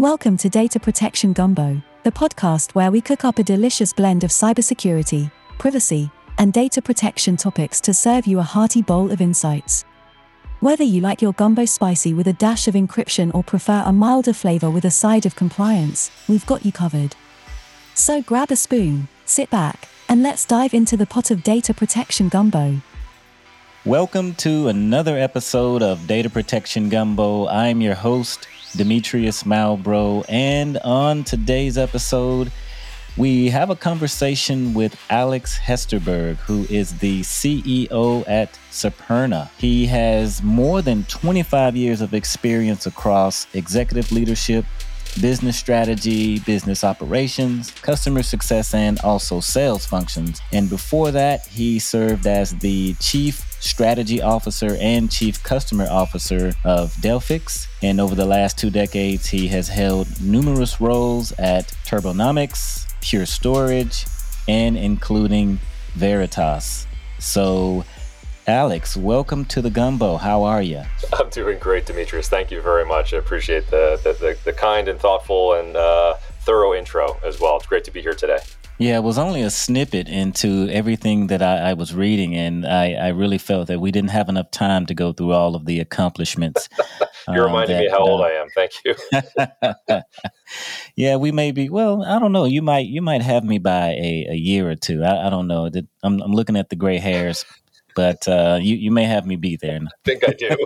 Welcome to Data Protection Gumbo, the podcast where we cook up a delicious blend of cybersecurity, privacy, and data protection topics to serve you a hearty bowl of insights. Whether you like your gumbo spicy with a dash of encryption or prefer a milder flavor with a side of compliance, we've got you covered. So grab a spoon, sit back, and let's dive into the pot of data protection gumbo. Welcome to another episode of Data Protection Gumbo. I'm your host, Demetrius Malbrough. And on today's episode, we have a conversation with Alex Hesterberg, who is the CEO at Superna. He has more than 25 years of experience across executive leadership, business strategy, business operations, customer success, and also sales functions. And before that, he served as the chief strategy officer and chief customer officer of Delphix. And over the last two decades, he has held numerous roles at Turbonomics, Pure Storage, and including Veritas. So, Alex, welcome to the Gumbo. How are you? I'm doing great, Demetrius. Thank you very much. I appreciate the the, the, the kind and thoughtful and uh, thorough intro as well. It's great to be here today. Yeah, it was only a snippet into everything that I, I was reading, and I, I, really felt that we didn't have enough time to go through all of the accomplishments. You're um, reminding that, me how uh, old I am. Thank you. yeah, we may be. Well, I don't know. You might you might have me by a, a year or two. I, I don't know. I'm, I'm looking at the gray hairs, but uh, you you may have me be there. I think I do.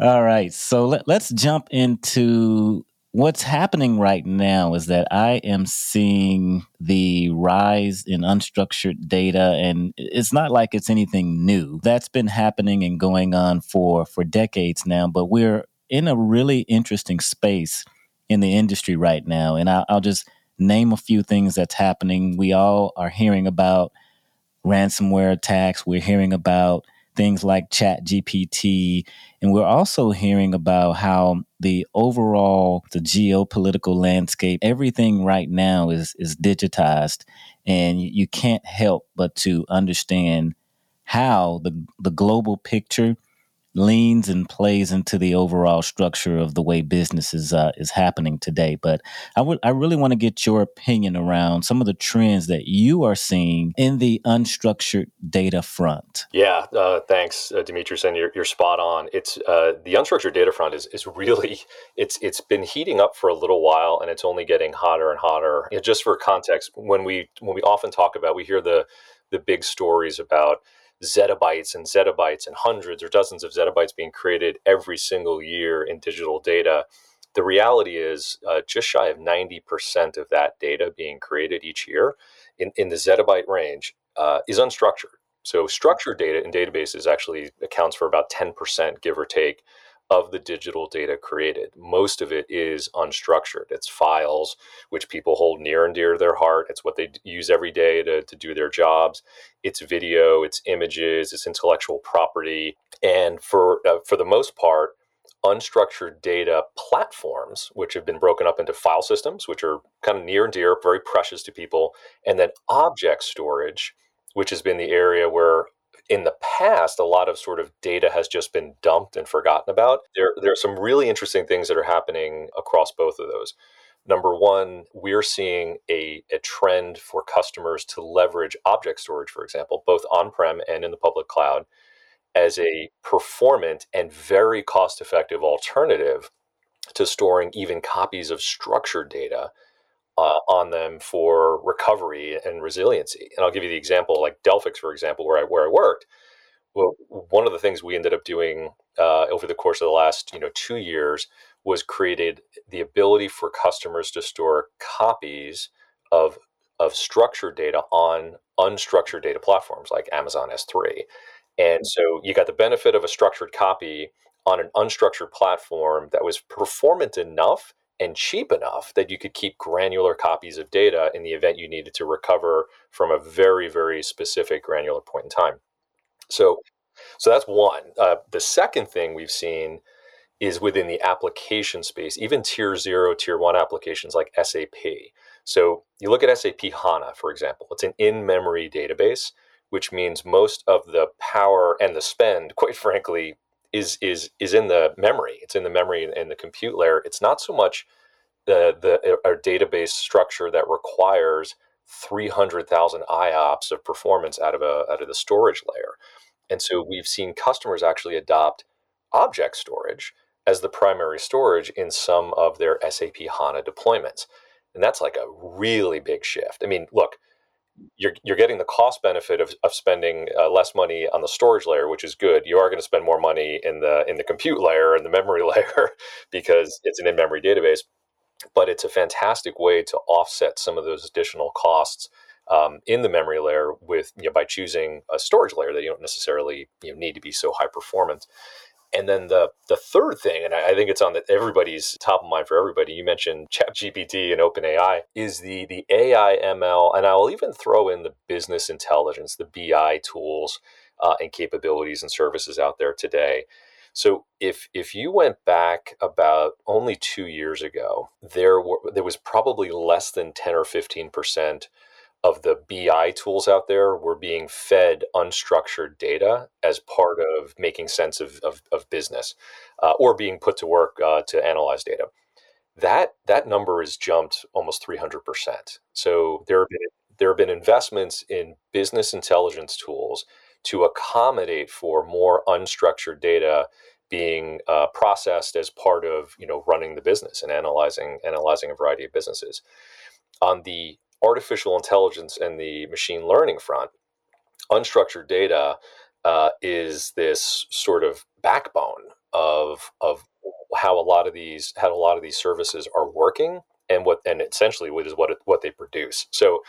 All right, so let, let's jump into what's happening right now is that I am seeing the rise in unstructured data and it's not like it's anything new. That's been happening and going on for for decades now, but we're in a really interesting space in the industry right now and I'll, I'll just name a few things that's happening. We all are hearing about ransomware attacks. We're hearing about things like chat gpt and we're also hearing about how the overall the geopolitical landscape everything right now is is digitized and you can't help but to understand how the the global picture leans and plays into the overall structure of the way business is uh, is happening today. But I would I really want to get your opinion around some of the trends that you are seeing in the unstructured data front. Yeah, uh, thanks, uh, Demetrius, and you're, you're spot on. It's uh, the unstructured data front is is really it's it's been heating up for a little while, and it's only getting hotter and hotter. You know, just for context, when we when we often talk about, we hear the the big stories about zettabytes and zettabytes and hundreds or dozens of zettabytes being created every single year in digital data. The reality is uh, just shy of 90% of that data being created each year in, in the zettabyte range uh, is unstructured. So structured data in databases actually accounts for about 10%, give or take, of the digital data created. Most of it is unstructured. It's files, which people hold near and dear to their heart. It's what they use every day to, to do their jobs. It's video, it's images, it's intellectual property. And for, uh, for the most part, unstructured data platforms, which have been broken up into file systems, which are kind of near and dear, very precious to people, and then object storage, which has been the area where in the past, a lot of sort of data has just been dumped and forgotten about. There, there are some really interesting things that are happening across both of those. Number one, we're seeing a, a trend for customers to leverage object storage, for example, both on prem and in the public cloud, as a performant and very cost effective alternative to storing even copies of structured data uh, on them for recovery and resiliency. And I'll give you the example, like Delphix, for example, where I where I worked. Well, one of the things we ended up doing uh, over the course of the last you know two years was created the ability for customers to store copies of of structured data on unstructured data platforms like Amazon S3. And so you got the benefit of a structured copy on an unstructured platform that was performant enough and cheap enough that you could keep granular copies of data in the event you needed to recover from a very very specific granular point in time. So so that's one. Uh, the second thing we've seen is within the application space even tier 0 tier 1 applications like sap so you look at sap hana for example it's an in-memory database which means most of the power and the spend quite frankly is is is in the memory. It's in the memory and the compute layer. It's not so much the the uh, our database structure that requires 300,000 IOPS of performance out of a out of the storage layer. And so we've seen customers actually adopt object storage as the primary storage in some of their SAP HANA deployments. And that's like a really big shift. I mean, look, you're, you're getting the cost benefit of, of spending uh, less money on the storage layer, which is good. You are going to spend more money in the in the compute layer and the memory layer because it's an in-memory database. But it's a fantastic way to offset some of those additional costs um, in the memory layer with you know, by choosing a storage layer that you don't necessarily you know, need to be so high performance. And then the the third thing, and I, think it's on the, everybody's top of mind for everybody. You mentioned ChatGPT and OpenAI is the the AI ML, and I'll even throw in the business intelligence, the BI tools uh, and capabilities and services out there today. So if if you went back about only two years ago, there were there was probably less than ten or fifteen percent of the BI tools out there were being fed unstructured data as part of making sense of, of, of business uh, or being put to work uh, to analyze data. That, that number has jumped almost 300%. So there have, been, there have been investments in business intelligence tools to accommodate for more unstructured data being uh, processed as part of you know running the business and analyzing analyzing a variety of businesses. On the artificial intelligence and the machine learning front, unstructured data uh, is this sort of backbone of of how a lot of these how a lot of these services are working and what and essentially what is what what they produce. So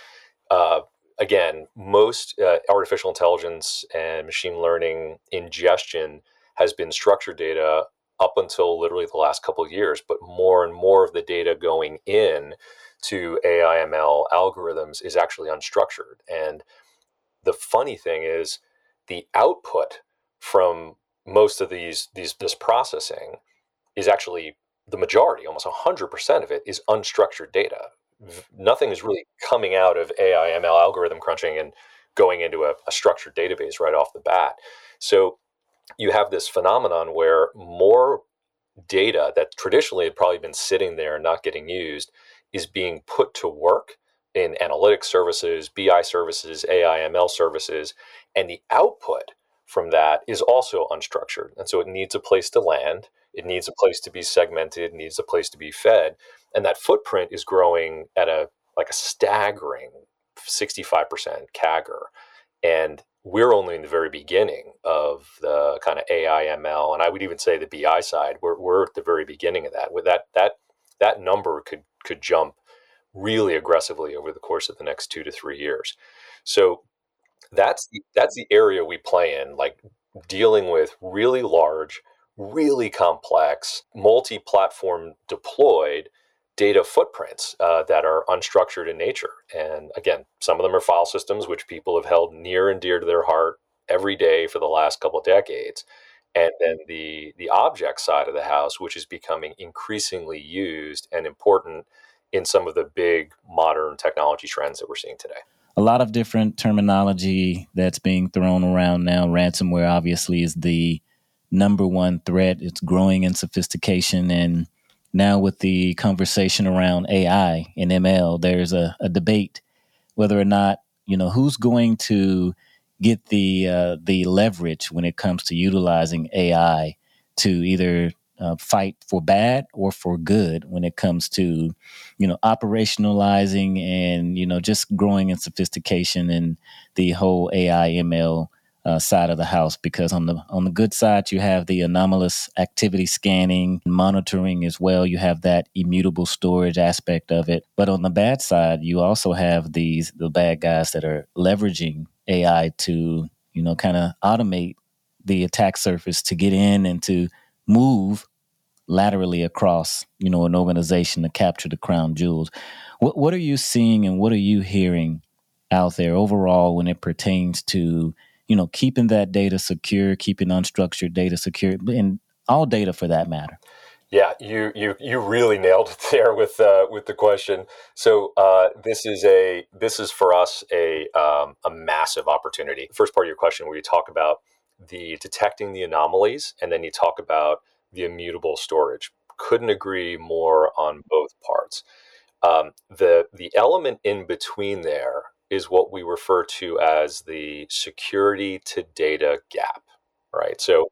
uh, again, most uh, artificial intelligence and machine learning ingestion has been structured data up until literally the last couple of years, but more and more of the data going in to AIML algorithms is actually unstructured. And the funny thing is, the output from most of these these this processing is actually the majority, almost 100% of it is unstructured data. Nothing is really coming out of AIML algorithm crunching and going into a, a structured database right off the bat. So you have this phenomenon where more data that traditionally had probably been sitting there and not getting used is being put to work in analytics services, BI services, AI ML services, and the output from that is also unstructured. And so it needs a place to land, it needs a place to be segmented, it needs a place to be fed, and that footprint is growing at a like a staggering 65% CAGR. And we're only in the very beginning of the kind of AI ML, and I would even say the BI side. We're, we're at the very beginning of that. With that that that number could could jump really aggressively over the course of the next two to three years. So that's the, that's the area we play in, like dealing with really large, really complex, multi-platform deployed data footprints uh, that are unstructured in nature. And again, some of them are file systems, which people have held near and dear to their heart every day for the last couple of decades. And then the the object side of the house, which is becoming increasingly used and important in some of the big modern technology trends that we're seeing today. A lot of different terminology that's being thrown around now. Ransomware obviously is the number one threat. It's growing in sophistication and now with the conversation around AI and ML, there's a, a debate whether or not you know who's going to get the uh, the leverage when it comes to utilizing AI to either uh, fight for bad or for good when it comes to you know operationalizing and you know just growing in sophistication and the whole AI ML uh, side of the house because on the on the good side you have the anomalous activity scanning monitoring as well. You have that immutable storage aspect of it. But on the bad side you also have these the bad guys that are leveraging AI to you know kind of automate the attack surface to get in and to move laterally across you know an organization to capture the crown jewels. What what are you seeing and what are you hearing out there overall when it pertains to you know, keeping that data secure, keeping unstructured data secure, and all data for that matter. Yeah, you you you really nailed it there with uh, with the question. So uh, this is a this is for us a um, a massive opportunity. First part of your question, where you talk about the detecting the anomalies, and then you talk about the immutable storage. Couldn't agree more on both parts. Um, the the element in between there is what we refer to as the security to data gap, right? So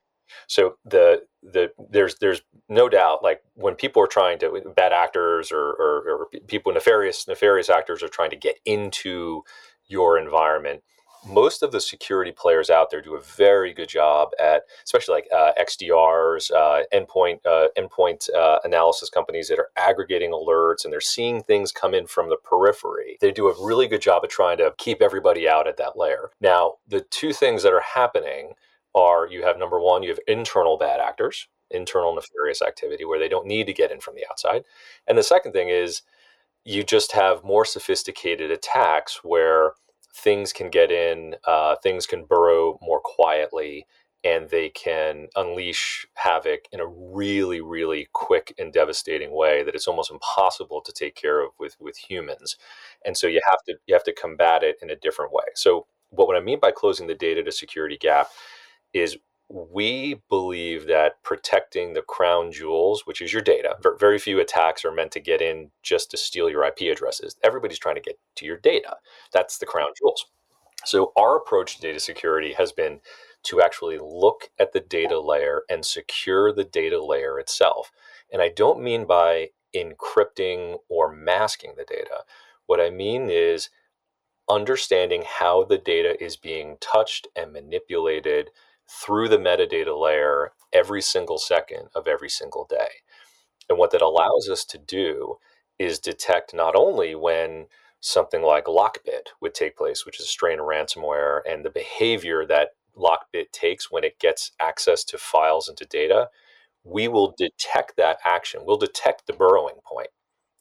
so the the there's there's no doubt like when people are trying to bad actors or, or, or people nefarious nefarious actors are trying to get into your environment most of the security players out there do a very good job at, especially like uh, XDRs, uh, endpoint uh, endpoint uh, analysis companies that are aggregating alerts and they're seeing things come in from the periphery. They do a really good job of trying to keep everybody out at that layer. Now, the two things that are happening are you have number one, you have internal bad actors, internal nefarious activity where they don't need to get in from the outside, and the second thing is you just have more sophisticated attacks where things can get in, uh, things can burrow more quietly, and they can unleash havoc in a really, really quick and devastating way that it's almost impossible to take care of with with humans. And so you have to you have to combat it in a different way. So what, what I mean by closing the data to security gap is we believe that protecting the crown jewels, which is your data, very few attacks are meant to get in just to steal your IP addresses. Everybody's trying to get to your data. That's the crown jewels. So, our approach to data security has been to actually look at the data layer and secure the data layer itself. And I don't mean by encrypting or masking the data. What I mean is understanding how the data is being touched and manipulated through the metadata layer every single second of every single day. And what that allows us to do is detect not only when something like Lockbit would take place, which is a strain of ransomware, and the behavior that Lockbit takes when it gets access to files and to data, we will detect that action. We'll detect the burrowing point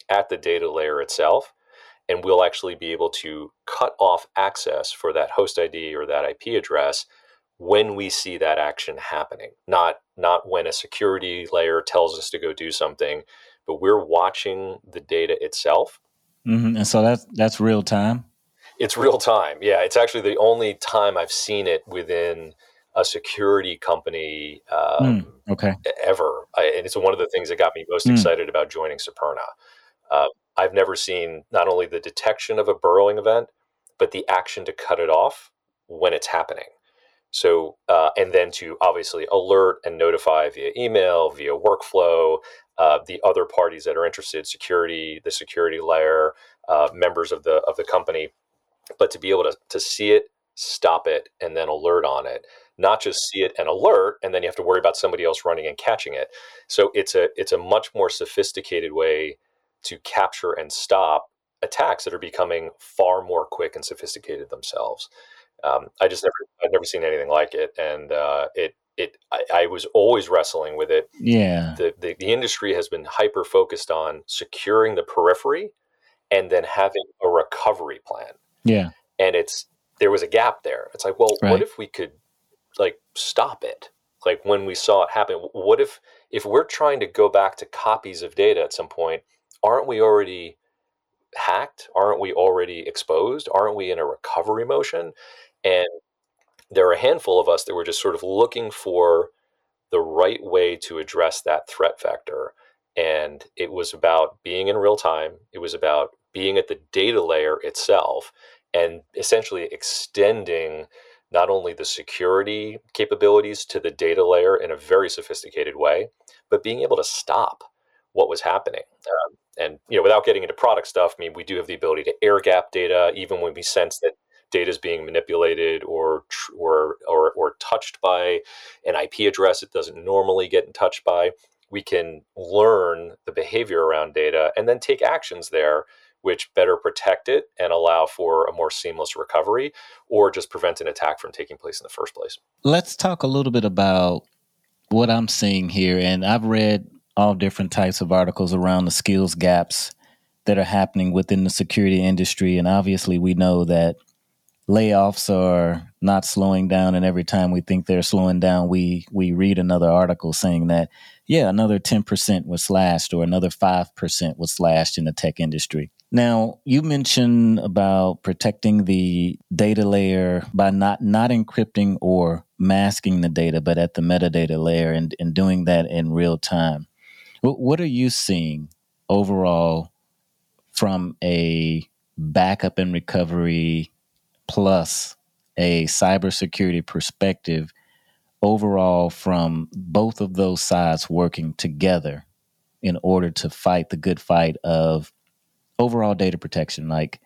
at the data layer itself, and we'll actually be able to cut off access for that host ID or that IP address when we see that action happening not not when a security layer tells us to go do something but we're watching the data itself mm-hmm. and so that's that's real time it's real time yeah it's actually the only time i've seen it within a security company um, mm, okay ever I, and it's one of the things that got me most mm. excited about joining Superna. Uh, i've never seen not only the detection of a burrowing event but the action to cut it off when it's happening so, uh, and then to obviously alert and notify via email, via workflow, uh, the other parties that are interested, security, the security layer, uh, members of the of the company, but to be able to to see it, stop it, and then alert on it. Not just see it and alert, and then you have to worry about somebody else running and catching it. So it's a it's a much more sophisticated way to capture and stop attacks that are becoming far more quick and sophisticated themselves um, I just never I've never seen anything like it, and uh, it it I, I, was always wrestling with it. Yeah, the, the the industry has been hyper focused on securing the periphery, and then having a recovery plan. Yeah, and it's there was a gap there. It's like, well, right. what if we could like stop it? Like when we saw it happen, what if if we're trying to go back to copies of data at some point, aren't we already hacked? Aren't we already exposed? Aren't we in a recovery motion? And there are a handful of us that were just sort of looking for the right way to address that threat vector. And it was about being in real time, it was about being at the data layer itself and essentially extending not only the security capabilities to the data layer in a very sophisticated way, but being able to stop what was happening. Um, and you know, without getting into product stuff, I mean, we do have the ability to air gap data, even when we sense that data is being manipulated or or or or touched by an IP address it doesn't normally get in touch by. We can learn the behavior around data and then take actions there which better protect it and allow for a more seamless recovery or just prevent an attack from taking place in the first place. Let's talk a little bit about what I'm seeing here. And I've read all different types of articles around the skills gaps that are happening within the security industry. And obviously, we know that layoffs are not slowing down and every time we think they're slowing down we we read another article saying that yeah another 10% was slashed or another 5% was slashed in the tech industry Now, you mentioned about protecting the data layer by not not encrypting or masking the data, but at the metadata layer and, and doing that in real time. What, what are you seeing overall from a backup and recovery plus a cybersecurity perspective overall from both of those sides working together in order to fight the good fight of overall data protection. Like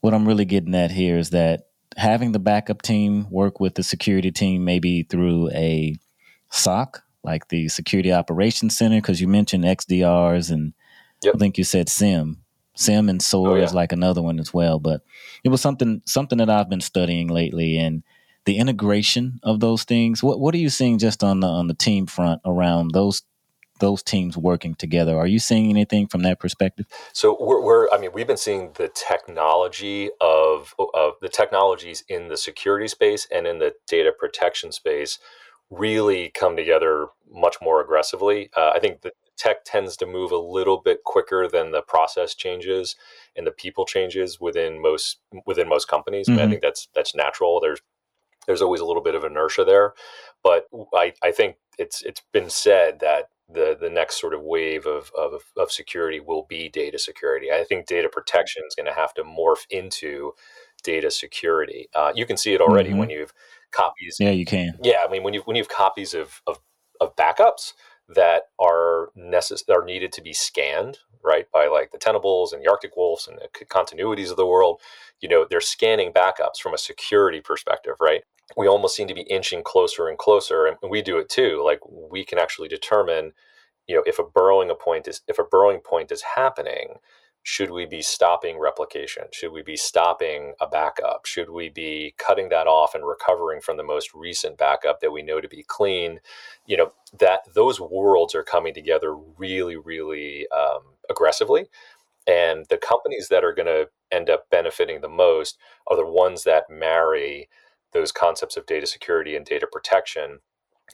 what I'm really getting at here is that having the backup team work with the security team, maybe through a SOC, like the Security Operations Center, because you mentioned XDRs and yep. I think you said SIEM. SIEM and SOAR oh, yeah. is like another one as well. But it was something something that I've been studying lately and the integration of those things. What what are you seeing just on the on the team front around those those teams working together. Are you seeing anything from that perspective? So we're, we're I mean, we've been seeing the technology of of the technologies in the security space and in the data protection space really come together much more aggressively. Uh, I think the tech tends to move a little bit quicker than the process changes and the people changes within most within most companies. Mm-hmm. I, think that's that's natural. There's there's always a little bit of inertia there, but I, I think it's it's been said that the the next sort of wave of, of, of security will be data security. I think data protection is going to have to morph into data security. Uh, you can see it already mm-hmm. when you've copies. Yeah, you can. Yeah, I mean when you when you have copies of of, of backups that are necess- are needed to be scanned right by like the Tenables and the Arctic Wolves and the continuities of the world. You know, they're scanning backups from a security perspective, right? we almost seem to be inching closer and closer and we do it too like we can actually determine you know if a burrowing a point is if a burrowing point is happening should we be stopping replication? Should we be stopping a backup? Should we be cutting that off and recovering from the most recent backup that we know to be clean? You know that those worlds are coming together really really um, aggressively. And the companies that are going to end up benefiting the most are the ones that marry those concepts of data security and data protection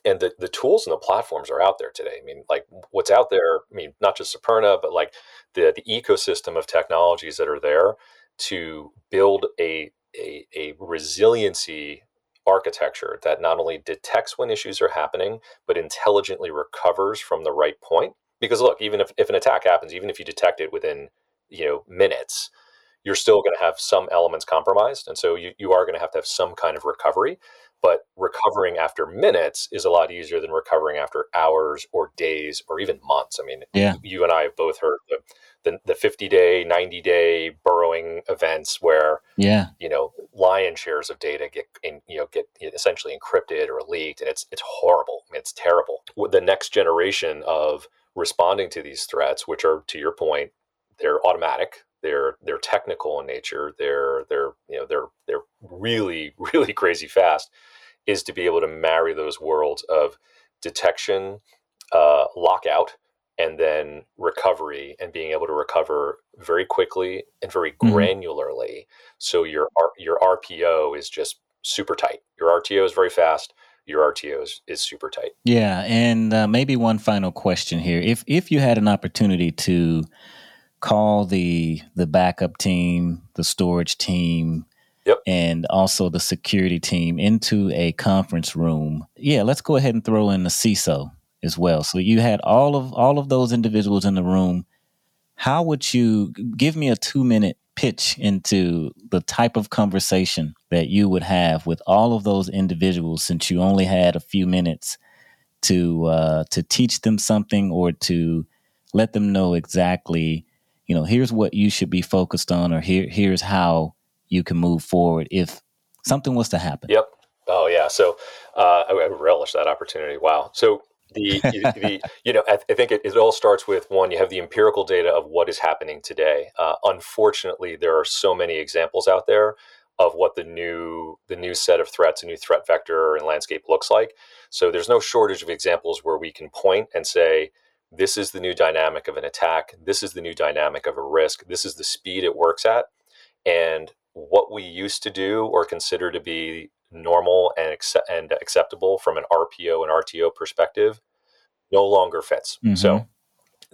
and the, the tools and the platforms are out there today. I mean, like what's out there, I mean, not just Superna, but like the, the ecosystem of technologies that are there to build a, a, a resiliency architecture that not only detects when issues are happening, but intelligently recovers from the right point. Because look, even if, if an attack happens, even if you detect it within, you know, minutes, you're still going to have some elements compromised. And so you, you are going to have to have some kind of recovery. But recovering after minutes is a lot easier than recovering after hours or days or even months. I mean, yeah. you and I have both heard the, the, the 50 day, 90 day burrowing events where, yeah, you know, lion shares of data get, in, you know, get essentially encrypted or leaked. And it's, it's horrible. I mean, it's terrible. The next generation of responding to these threats, which are, to your point, they're automatic they're they're technical in nature. They're they're you know they're they're really really crazy fast. Is to be able to marry those worlds of detection, uh, lockout, and then recovery, and being able to recover very quickly and very mm-hmm. granularly. So your your RPO is just super tight. Your RTO is very fast your RTO is, is super tight. Yeah, and uh, maybe one final question here: if if you had an opportunity to call the the backup team, the storage team, yep. and also the security team into a conference room. Yeah, let's go ahead and throw in the CISO as well. So you had all of all of those individuals in the room. How would you give me a two minute pitch into the type of conversation that you would have with all of those individuals since you only had a few minutes to uh, to teach them something or to let them know exactly you know, here's what you should be focused on, or here here's how you can move forward if something was to happen. Yep. Oh yeah. So uh, I, I relish that opportunity. Wow. So the, the you know I, I think it, it, all starts with one you have the empirical data of what is happening today uh, unfortunately there are so many examples out there of what the new the new set of threats a new threat vector and landscape looks like so there's no shortage of examples where we can point and say this is the new dynamic of an attack. This is the new dynamic of a risk. This is the speed it works at. And what we used to do or consider to be normal and, accept- and acceptable from an RPO and RTO perspective no longer fits. Mm-hmm. So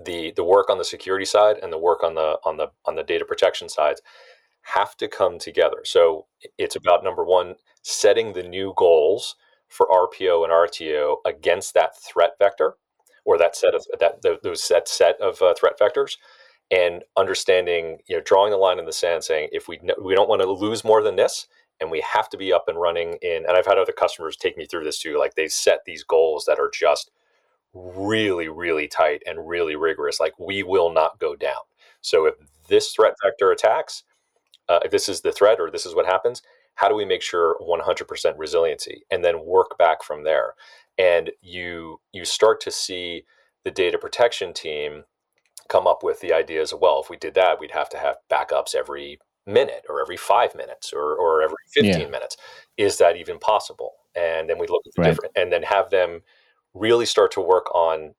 the the work on the security side and the work on the on the on the data protection sides have to come together. So it's about number one, setting the new goals for RPO and RTO against that threat vector or that set of that those set set of uh, threat vectors and understanding you know drawing the line in the sand saying if we we don't want to lose more than this and we have to be up and running in and I've had other customers take me through this too like they've set these goals that are just really really tight and really rigorous like we will not go down. So if this threat vector attacks uh, if this is the threat or this is what happens how do we make sure 100% resiliency and then work back from there? And you you start to see the data protection team come up with the ideas of well if we did that we'd have to have backups every minute or every five minutes or, or every 15 yeah. minutes is that even possible and then we look at the right. different and then have them really start to work on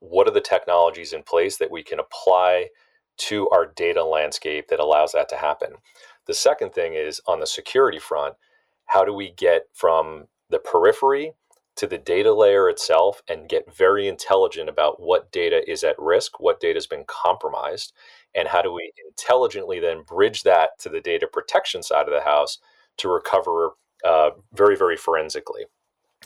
what are the technologies in place that we can apply to our data landscape that allows that to happen the second thing is on the security front, how do we get from the periphery to the data layer itself and get very intelligent about what data is at risk, what data has been compromised, and how do we intelligently then bridge that to the data protection side of the house to recover uh, very, very forensically.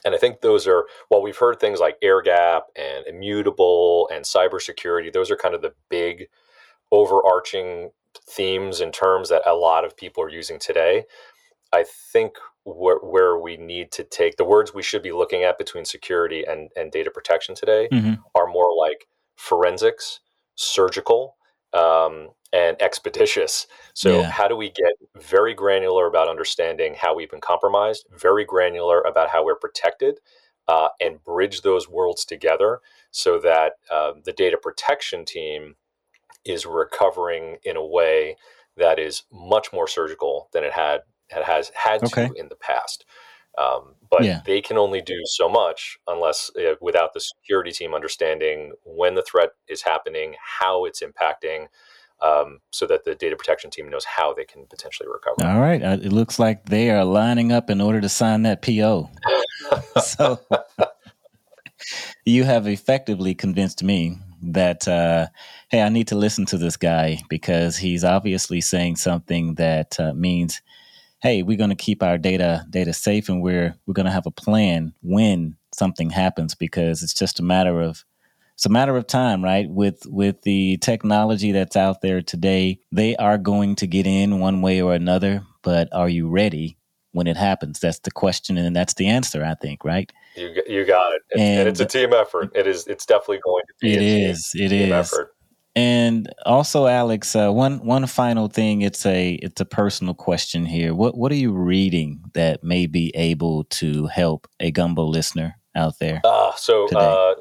And I think those are, while we've heard things like air gap and immutable and cybersecurity, those are kind of the big overarching themes and terms that a lot of people are using today. I think where, where we need to take the words we should be looking at between security and, and data protection today mm-hmm. are more like forensics, surgical, um, and expeditious. So, yeah. how do we get very granular about understanding how we've been compromised, very granular about how we're protected, uh, and bridge those worlds together so that uh, the data protection team is recovering in a way that is much more surgical than it had it has had okay. to in the past. Um, but yeah. they can only do so much unless uh, without the security team understanding when the threat is happening, how it's impacting, um, so that the data protection team knows how they can potentially recover. All right, uh, it looks like they are lining up in order to sign that PO. so you have effectively convinced me that uh, hey, I need to listen to this guy because he's obviously saying something that uh, means, hey, we're going to keep our data data safe and we're we're going to have a plan when something happens because it's just a matter of it's a matter of time, right? With with the technology that's out there today, they are going to get in one way or another, but are you ready when it happens? That's the question and that's the answer, I think, right? You you got it. And, and, it's a team effort. It is it's definitely going to be it is, team, it team is. effort. And also, Alex, uh, one one final thing. It's a it's a personal question here. What what are you reading that may be able to help a gumbo listener out there? Uh, so uh,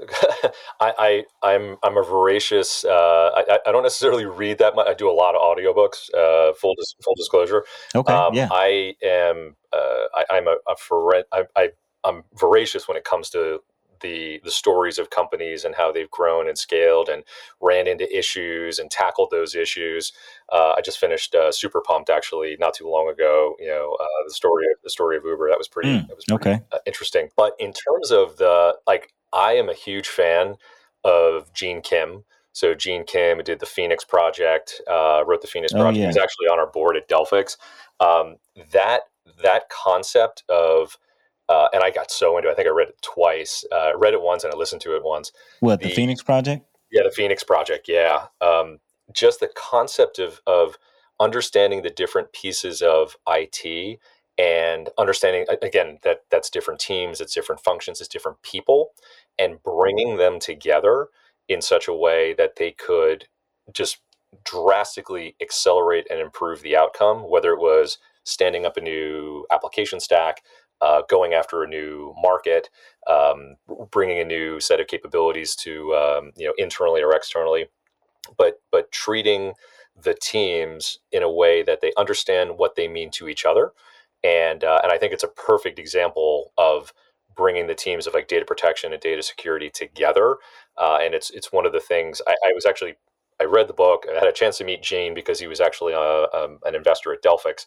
I, I I'm I'm a voracious. Uh, I I don't necessarily read that much. I do a lot of audiobooks. Uh, full dis- full disclosure. Okay. Um, yeah. I am. Uh, I, am a, a for I, I I'm voracious when it comes to the the stories of companies and how they've grown and scaled and ran into issues and tackled those issues. Uh, I just finished uh, Super Pumped actually not too long ago. You know uh, the story of the story of Uber that was pretty mm, that was pretty, okay uh, interesting. But in terms of the like, I am a huge fan of Gene Kim. So Gene Kim did the Phoenix Project, uh, wrote the Phoenix oh, Project. Yeah. He was actually on our board at Delphix. Um, that that concept of uh, and I got so into it. I think I read it twice. Uh, read it once and I listened to it once. What the, the Phoenix Project? Yeah, the Phoenix Project. Yeah, um, just the concept of of understanding the different pieces of IT and understanding again that that's different teams, it's different functions, it's different people, and bringing them together in such a way that they could just drastically accelerate and improve the outcome. Whether it was standing up a new application stack, uh, going after a new market, um, bringing a new set of capabilities to um, you know internally or externally, but but treating the teams in a way that they understand what they mean to each other, and uh, and I think it's a perfect example of bringing the teams of like data protection and data security together, uh, and it's it's one of the things I, I was actually I read the book. I had a chance to meet Gene because he was actually a, uh, um, an investor at Delphix,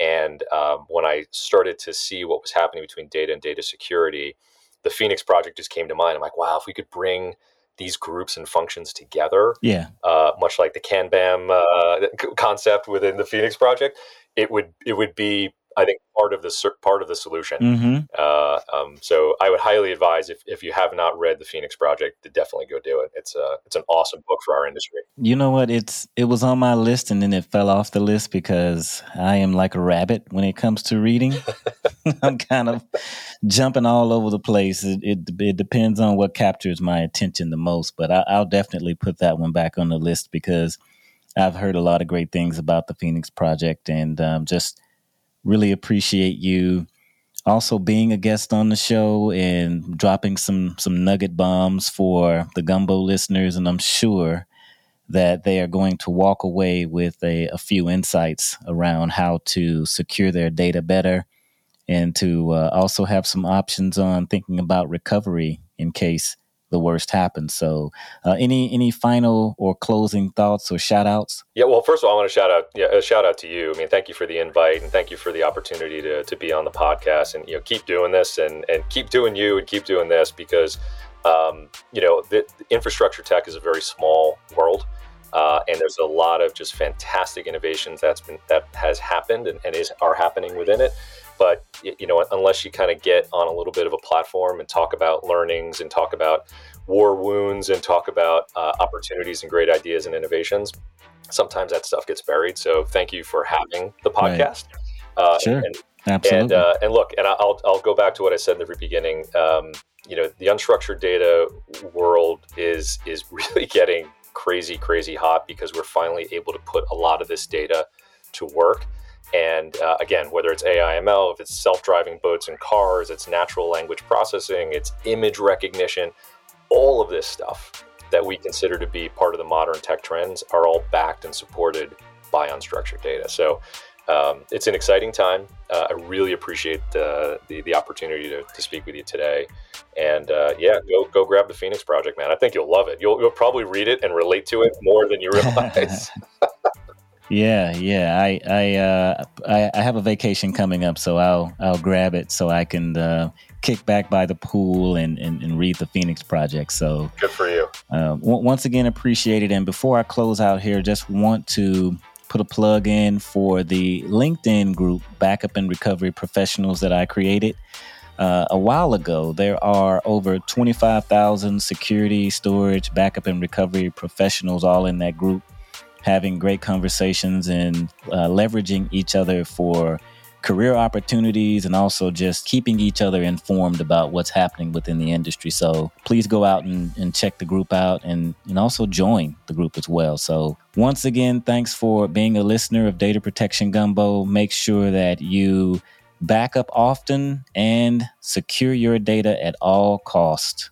and um, when I started to see what was happening between data and data security, the Phoenix project just came to mind. I'm like, wow, if we could bring these groups and functions together, yeah, uh, much like the Kanban uh, concept within the Phoenix project, it would it would be I think part of the part of the solution. Mm-hmm. Uh, um, so I would highly advise if, if you have not read the Phoenix Project, to definitely go do it. It's a it's an awesome book for our industry. You know what? It's it was on my list and then it fell off the list because I am like a rabbit when it comes to reading. I'm kind of jumping all over the place. It, it, it depends on what captures my attention the most, but I, I'll definitely put that one back on the list because I've heard a lot of great things about the Phoenix Project and um, just really appreciate you also being a guest on the show and dropping some some nugget bombs for the gumbo listeners. And i'm sure that they are going to walk away with a, a few insights around how to secure their data better and to uh, also have some options on thinking about recovery in case the worst happens. So, uh, any any final or closing thoughts or shout outs? Yeah, well, first of all, I want to shout out yeah, a shout out to you. I mean, thank you for the invite and thank you for the opportunity to, to be on the podcast and you know keep doing this and and keep doing you and keep doing this because um, you know the, the infrastructure tech is a very small world. Uh, and there's a lot of just fantastic innovations that's been that has happened and, and is are happening within it. But you know, unless you kind of get on a little bit of a platform and talk about learnings and talk about war wounds and talk about uh, opportunities and great ideas and innovations, sometimes that stuff gets buried. So thank you for having the podcast. Right. Uh, sure. And, Absolutely. And, uh, and look, and I'll, I'll go back to what I said in the very beginning. Um, you know, the unstructured data world is is really getting crazy, crazy hot because we're finally able to put a lot of this data to work. And uh, again, whether it's AI/ML, if it's self-driving boats and cars, it's natural language processing, it's image recognition, all of this stuff that we consider to be part of the modern tech trends are all backed and supported by unstructured data. So um, it's an exciting time. Uh, I really appreciate the, the, the opportunity to, to speak with you today. And uh, yeah, go go grab the Phoenix Project, man. I think you'll love it. You'll you'll probably read it and relate to it more than you realize. Yeah, yeah. I I, uh, I, I have a vacation coming up, so I'll I'll grab it so I can uh, kick back by the pool and, and, and, read the Phoenix Project. So good for you. Uh, w- once again, appreciate it. And before I close out here, just want to put a plug in for the LinkedIn group, Backup and Recovery Professionals, that I created. Uh, a while ago, there are over 25,000 security, storage, backup, and recovery professionals all in that group having great conversations and uh, leveraging each other for career opportunities and also just keeping each other informed about what's happening within the industry. So please go out and, and check the group out and, and also join the group as well. So once again, thanks for being a listener of Data Protection Gumbo. Make sure that you back up often and secure your data at all cost.